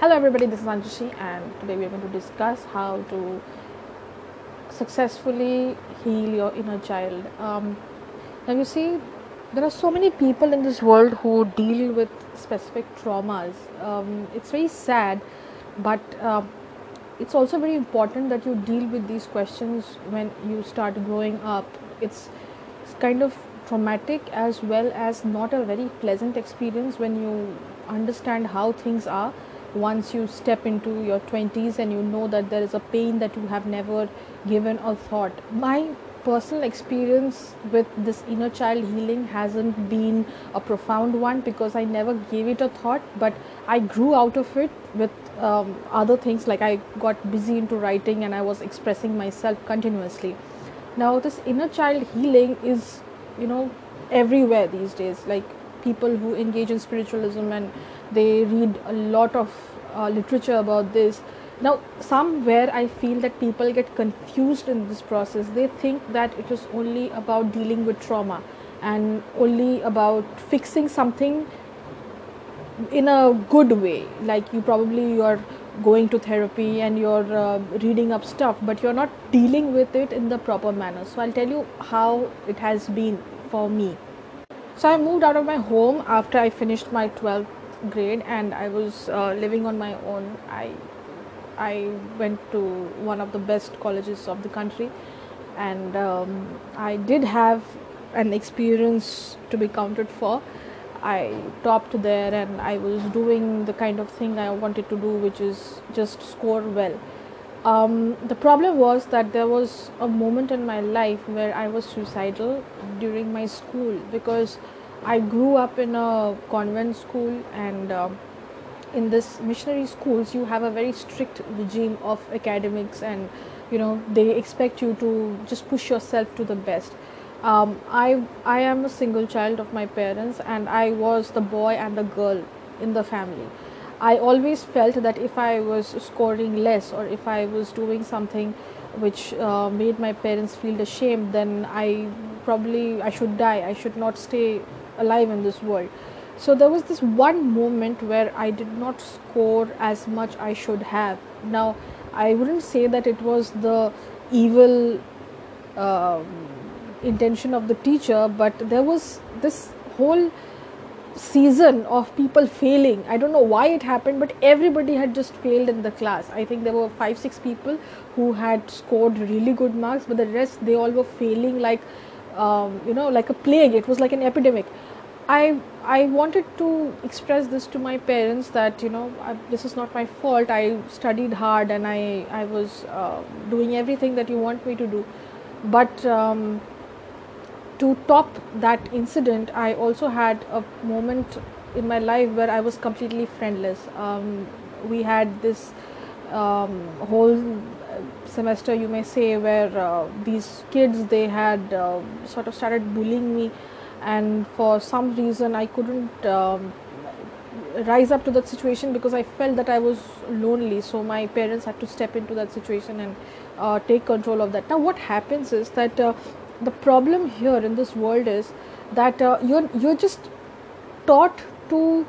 Hello, everybody. This is Anjushi, and today we are going to discuss how to successfully heal your inner child. Um, now, you see, there are so many people in this world who deal with specific traumas. Um, it's very sad, but uh, it's also very important that you deal with these questions when you start growing up. It's, it's kind of traumatic as well as not a very pleasant experience when you understand how things are once you step into your 20s and you know that there is a pain that you have never given a thought. My personal experience with this inner child healing hasn't been a profound one because I never gave it a thought, but I grew out of it with um, other things like I got busy into writing and I was expressing myself continuously. Now, this inner child healing is, you know, everywhere these days. Like people who engage in spiritualism and they read a lot of uh, literature about this. Now somewhere i feel that people get confused in this process. They think that it is only about dealing with trauma and only about fixing something in a good way. Like you probably you are going to therapy and you're uh, reading up stuff but you're not dealing with it in the proper manner. So i'll tell you how it has been for me so i moved out of my home after i finished my 12th grade and I was uh, living on my own. I I went to one of the best colleges of the country, and um, I did have an experience to be counted for. I topped there, and I was doing the kind of thing I wanted to do, which is just score well. Um, the problem was that there was a moment in my life where I was suicidal during my school because I grew up in a convent school, and uh, in this missionary schools, you have a very strict regime of academics, and you know they expect you to just push yourself to the best. Um, I I am a single child of my parents, and I was the boy and the girl in the family. I always felt that if I was scoring less or if I was doing something which uh, made my parents feel ashamed, then I probably I should die. I should not stay alive in this world so there was this one moment where i did not score as much i should have now i wouldn't say that it was the evil uh, intention of the teacher but there was this whole season of people failing. I don't know why it happened but everybody had just failed in the class. I think there were five six people who had scored really good marks but the rest they all were failing like um, you know like a plague. It was like an epidemic. I I wanted to express this to my parents that you know I, this is not my fault. I studied hard and I I was uh, doing everything that you want me to do, but um, to top that incident, I also had a moment in my life where I was completely friendless. Um, we had this um, whole semester, you may say, where uh, these kids they had uh, sort of started bullying me and for some reason I couldn't um, rise up to that situation because I felt that I was lonely. So my parents had to step into that situation and uh, take control of that. Now, what happens is that uh, the problem here in this world is that uh, you're you're just taught to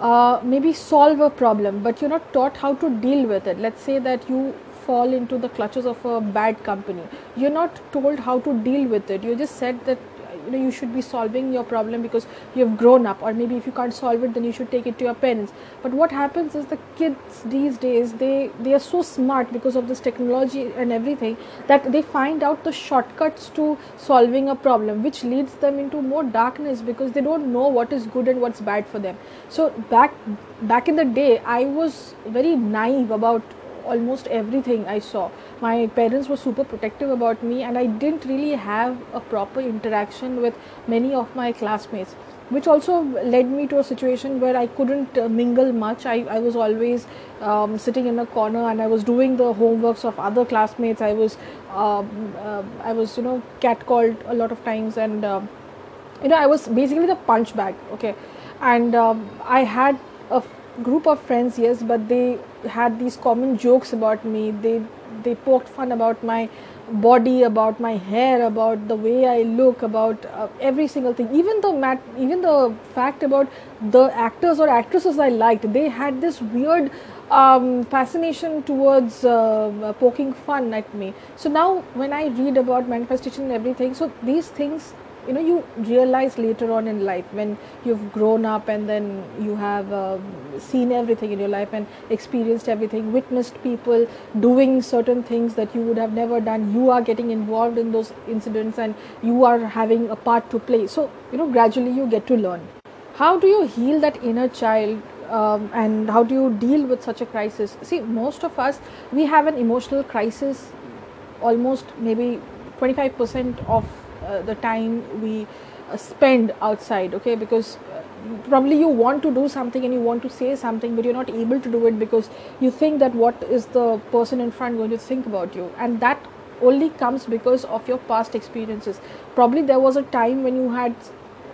uh, maybe solve a problem, but you're not taught how to deal with it. Let's say that you fall into the clutches of a bad company. You're not told how to deal with it. You're just said that you know you should be solving your problem because you have grown up. Or maybe if you can't solve it then you should take it to your parents. But what happens is the kids these days they they are so smart because of this technology and everything that they find out the shortcuts to solving a problem which leads them into more darkness because they don't know what is good and what's bad for them. So back back in the day i was very naive about almost everything I saw. My parents were super protective about me, and I didn't really have a proper interaction with many of my classmates, which also led me to a situation where I couldn't uh, mingle much. I, I was always um, sitting in a corner and I was doing the homeworks of other classmates. I was, um, uh, I was, you know, catcalled a lot of times, and uh, you know, I was basically the punch bag. Okay, and um, I had a group of friends yes but they had these common jokes about me. They they poked fun about my body about my hair about the way i look about uh, every single thing. Even the mat even the fact about the actors or actresses i liked they had this weird um, fascination towards uh, poking fun at me. So now when i read about manifestation and everything so these things you know you realize later on in life when you've grown up and then you have uh, seen everything in your life and experienced everything witnessed people doing certain things that you would have never done. You are getting involved in those incidents and you are having a part to play. So you know gradually you get to learn. How do you heal that inner child um, and how do you deal with such a crisis? See most of us we have an emotional crisis almost maybe 25% of the time we uh, spend outside okay? Because uh, probably you want to do something and you want to say something but you're not able to do it because you think that what is the person in front going to think about you. And that only comes because of your past experiences. Probably there was a time when you had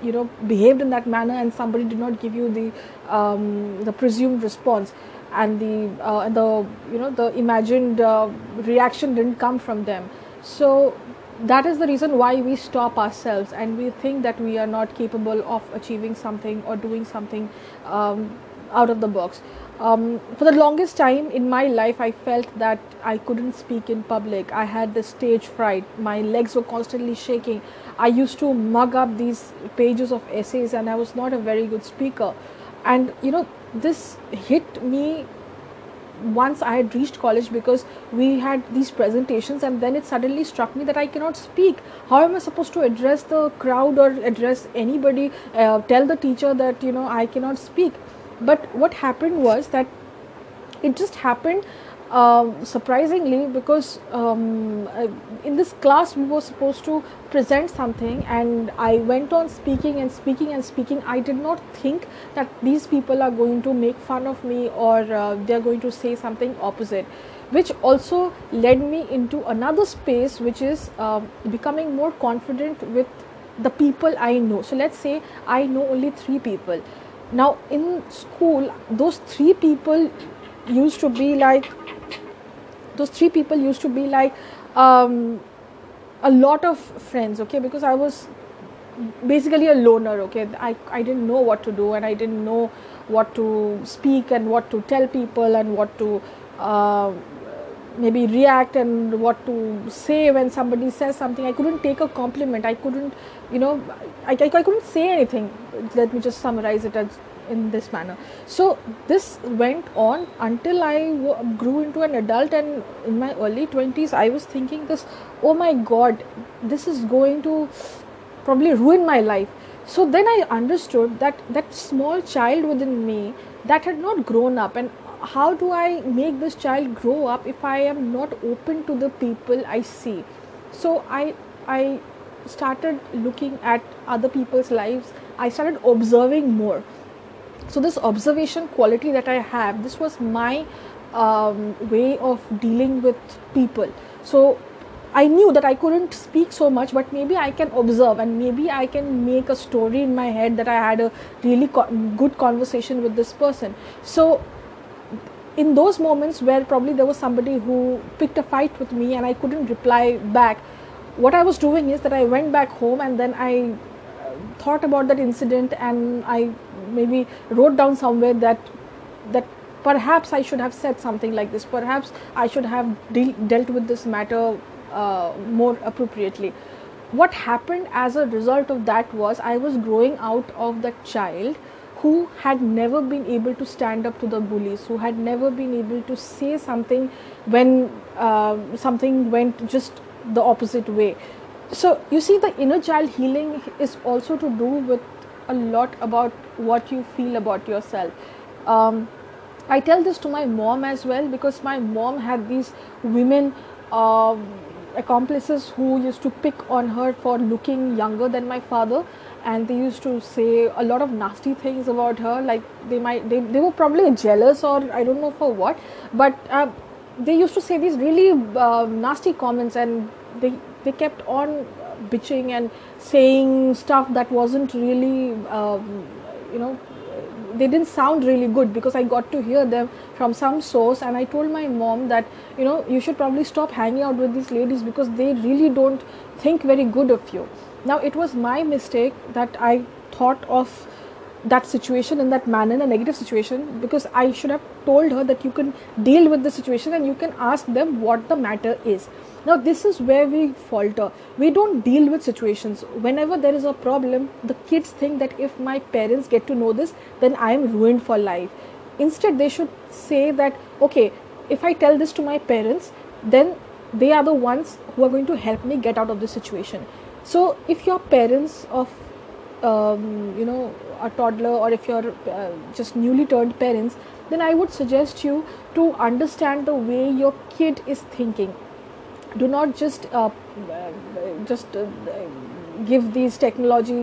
you know behaved in that manner and somebody did not give you the um, the presumed response. And the uh, the you know the imagined uh, reaction didn't come from them. So that is the reason why we stop ourselves and we think that we are not capable of achieving something or doing something um, out of the box. Um, for the longest time in my life, I felt that I couldn't speak in public. I had the stage fright. My legs were constantly shaking. I used to mug up these pages of essays, and I was not a very good speaker. And you know, this hit me once I had reached college because we had these presentations, and then it suddenly struck me that I cannot speak. How am I supposed to address the crowd or address anybody? Uh, tell the teacher that you know I cannot speak. But what happened was that it just happened uh, surprisingly because um, uh, in this class we were supposed to present something and i went on speaking and speaking and speaking. I did not think that these people are going to make fun of me or uh, they are going to say something opposite which also led me into another space which is uh, becoming more confident with the people i know. So let's say i know only three people. Now in school those three people used to be like those three people used to be like um, a lot of friends okay? Because i was basically a loner okay? I, I didn't know what to do and i didn't know what to speak and what to tell people and what to uh, maybe react and what to say when somebody says something. I couldn't take a compliment. I couldn't you know i, I, I couldn't say anything. Let me just summarize it as in this manner. So this went on until I w- grew into an adult and in my early 20s i was thinking this oh my god this is going to probably ruin my life. So then i understood that that small child within me that had not grown up and how do i make this child grow up if i am not open to the people i see? So i i started looking at other people's lives. I started observing more so this observation quality that i have this was my um, way of dealing with people. So i knew that i couldn't speak so much but maybe i can observe and maybe i can make a story in my head that i had a really co- good conversation with this person. So in those moments where probably there was somebody who picked a fight with me and i couldn't reply back what i was doing is that i went back home and then i thought about that incident and i maybe wrote down somewhere that that perhaps I should have said something like this. Perhaps I should have de- dealt with this matter uh, more appropriately. What happened as a result of that was I was growing out of that child who had never been able to stand up to the bullies, who had never been able to say something when uh, something went just the opposite way. So, you see, the inner child healing is also to do with a lot about what you feel about yourself. Um, I tell this to my mom as well because my mom had these women uh, accomplices who used to pick on her for looking younger than my father and they used to say a lot of nasty things about her like they might they, they were probably jealous or i don't know for what but uh, they used to say these really uh, nasty comments and they they kept on bitching and saying stuff that wasn't really um, you know they didn't sound really good because I got to hear them from some source and I told my mom that you know you should probably stop hanging out with these ladies because they really don't think very good of you. Now it was my mistake that I thought of that situation in that manner, in a negative situation, because I should have told her that you can deal with the situation and you can ask them what the matter is. Now, this is where we falter. We don't deal with situations. Whenever there is a problem, the kids think that if my parents get to know this, then I am ruined for life. Instead, they should say that, okay, if I tell this to my parents, then they are the ones who are going to help me get out of this situation. So, if your parents of um, you know a toddler or if you're uh, just newly turned parents then i would suggest you to understand the way your kid is thinking. Do not just uh, just uh, give these technology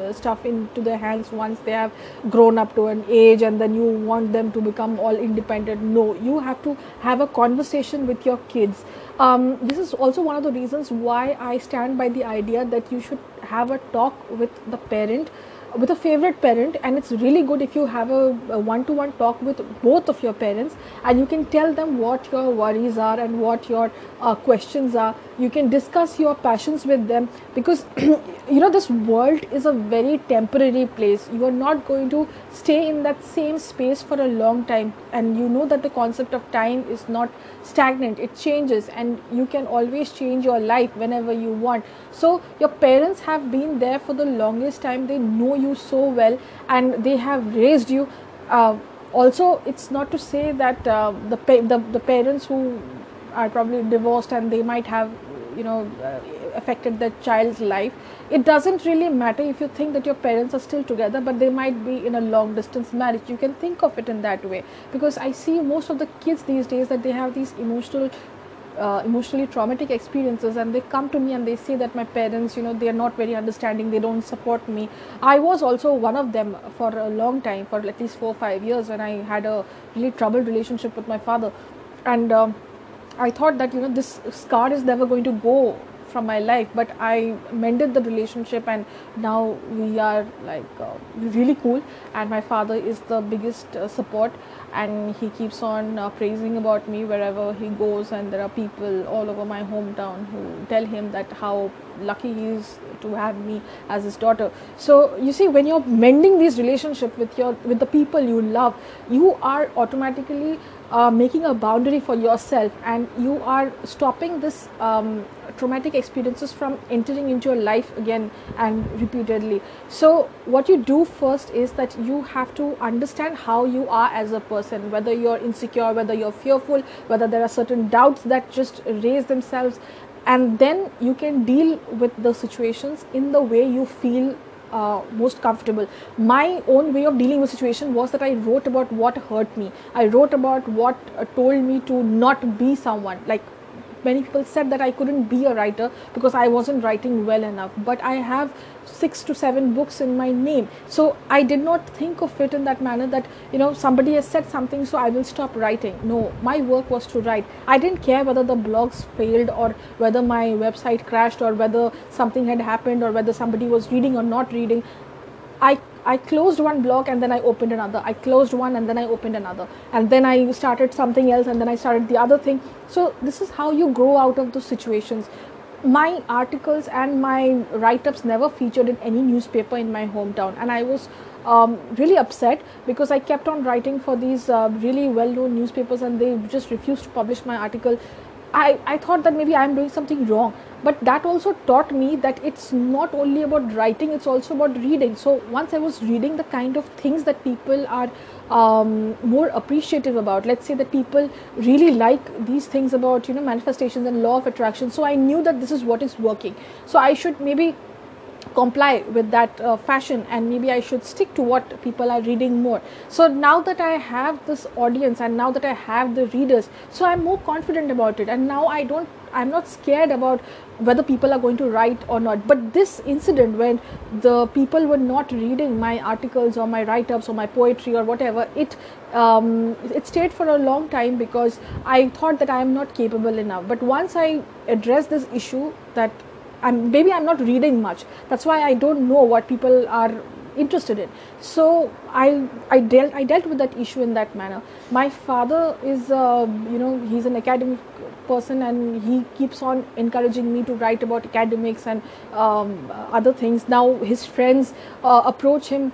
uh, stuff into their hands once they have grown up to an age and then you want them to become all independent. No you have to have a conversation with your kids. Um, this is also one of the reasons why i stand by the idea that you should have a talk with the parent with a favorite parent and it's really good if you have a, one to one talk with both of your parents and you can tell them what your worries are and what your uh, questions are. You can discuss your passions with them because you know this world is a very temporary place. You are not going to stay in that same space for a long time and you know that the concept of time is not stagnant. It changes and you can always change your life whenever you want so your parents have been there for the longest time. They know you so well and they have raised you. Uh, also it's not to say that uh, the, pa- the the parents who are probably divorced and they might have you know uh, affected the child's life. It doesn't really matter if you think that your parents are still together but they might be in a long distance marriage. You can think of it in that way. Because i see most of the kids these days that they have these emotional uh, emotionally traumatic experiences and they come to me and they say that my parents you know they are not very understanding they don't support me. I was also one of them for a long time for at least 4 or 5 years when i had a really troubled relationship with my father. And um, I thought that you know this scar is never going to go from my life but i mended the relationship and now we are like uh, really cool. And my father is the biggest uh, support and he keeps on uh, praising about me wherever he goes. And there are people all over my hometown who tell him that how lucky he is to have me as his daughter. So you see when you're mending these relationship with your with the people you love you are automatically uh, making a boundary for yourself and you are stopping this um, traumatic experiences from entering into your life again and repeatedly. So what you do first is that you have to understand how you are as a person whether you're insecure whether you're fearful whether there are certain doubts that just raise themselves and then you can deal with the situations in the way you feel uh, most comfortable. My own way of dealing with situation was that I wrote about what hurt me. I wrote about what uh, told me to not be someone like many people said that I couldn't be a writer because I wasn't writing well enough. But I have six to seven books in my name. So I did not think of it in that manner that, you know, somebody has said something, so I will stop writing. No, my work was to write. I didn't care whether the blogs failed or whether my website crashed or whether something had happened or whether somebody was reading or not reading. I I closed one block and then I opened another. I closed one and then I opened another. And then I started something else and then I started the other thing. So, this is how you grow out of those situations. My articles and my write ups never featured in any newspaper in my hometown. And I was um, really upset because I kept on writing for these uh, really well known newspapers and they just refused to publish my article. I, I thought that maybe I'm doing something wrong but that also taught me that it's not only about writing it's also about reading. So once i was reading the kind of things that people are um, more appreciative about let's say that people really like these things about you know manifestations and law of attraction so i knew that this is what is working. So i should maybe comply with that uh, fashion and maybe i should stick to what people are reading more. So now that i have this audience and now that i have the readers so i'm more confident about it. And now i don't i'm not scared about whether people are going to write or not. But this incident when the people were not reading my articles or my write-ups or my poetry or whatever it um, it stayed for a long time because i thought that i am not capable enough. But once i addressed this issue that I'm, maybe I'm not reading much. That's why I don't know what people are interested in. So i i dealt i dealt with that issue in that manner. My father is uh, you know he's an academic person and he keeps on encouraging me to write about academics and um, other things. Now his friends uh, approach him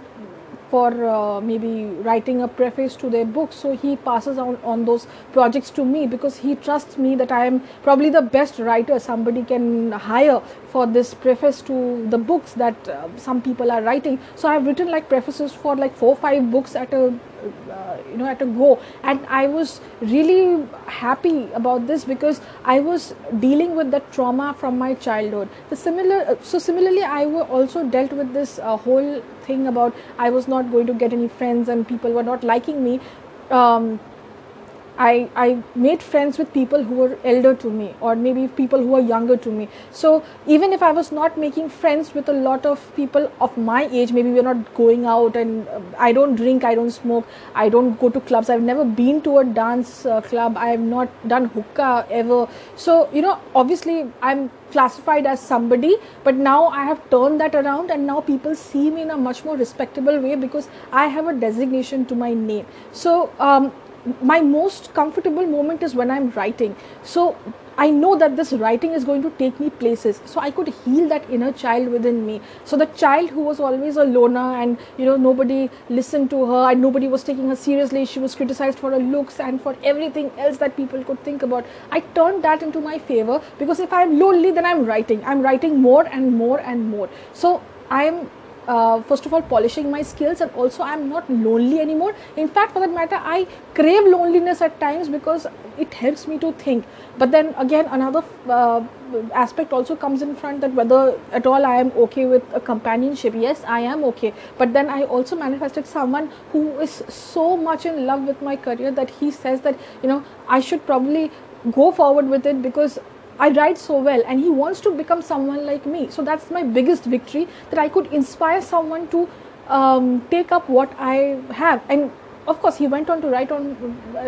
for uh, maybe writing a preface to their book. So he passes on, on those projects to me because he trusts me that i am probably the best writer somebody can hire for this preface to the books that uh, some people are writing. So i've written like prefaces for like four five books at a uh, you know at a go. And i was really happy about this because i was dealing with that trauma from my childhood. The similar uh, so similarly i also dealt with this uh, whole thing about i was not going to get any friends and people were not liking me. Um, I, I made friends with people who were elder to me or maybe people who were younger to me. So even if I was not making friends with a lot of people of my age, maybe we're not going out and uh, I don't drink, I don't smoke, I don't go to clubs. I've never been to a dance uh, club. I have not done hookah ever. So, you know, obviously I'm classified as somebody but now i have turned that around and now people see me in a much more respectable way because i have a designation to my name so um, my most comfortable moment is when I'm writing. So I know that this writing is going to take me places. So I could heal that inner child within me. So the child who was always a loner and you know nobody listened to her and nobody was taking her seriously. She was criticized for her looks and for everything else that people could think about. I turned that into my favor because if I'm lonely, then I'm writing. I'm writing more and more and more. So I'm uh, first of all polishing my skills and also i'm not lonely anymore. In fact for that matter i crave loneliness at times because it helps me to think. But then again another uh, aspect also comes in front that whether at all i am okay with a companionship. Yes i am okay. But then i also manifested someone who is so much in love with my career that he says that you know i should probably go forward with it because I write so well and he wants to become someone like me. So that's my biggest victory that I could inspire someone to um, take up what I have. And of course, he went on to write on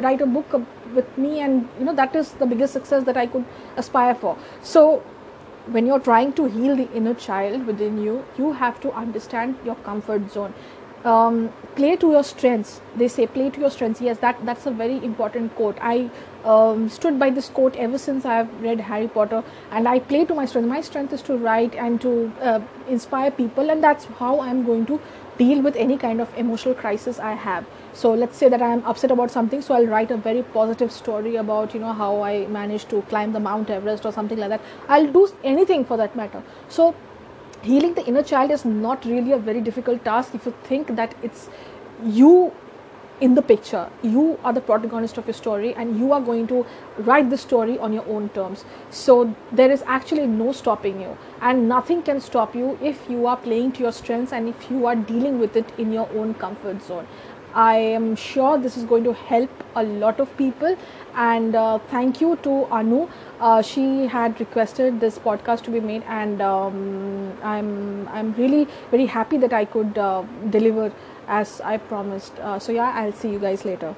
write a book with me, and you know that is the biggest success that I could aspire for. So when you're trying to heal the inner child within you, you have to understand your comfort zone. Um, play to your strengths. They say play to your strengths. Yes, that that's a very important quote. I um, stood by this quote ever since I've read Harry Potter, and I play to my strength. My strength is to write and to uh, inspire people, and that's how I'm going to deal with any kind of emotional crisis I have. So let's say that I am upset about something, so I'll write a very positive story about you know how I managed to climb the Mount Everest or something like that. I'll do anything for that matter. So healing the inner child is not really a very difficult task if you think that it's you in the picture. You are the protagonist of your story and you are going to write the story on your own terms. So there is actually no stopping you, and nothing can stop you if you are playing to your strengths and if you are dealing with it in your own comfort zone. I am sure this is going to help a lot of people. And uh, thank you to Anu. Uh, she had requested this podcast to be made, and um, I'm I'm really very happy that I could uh, deliver as I promised. Uh, so, yeah, I'll see you guys later.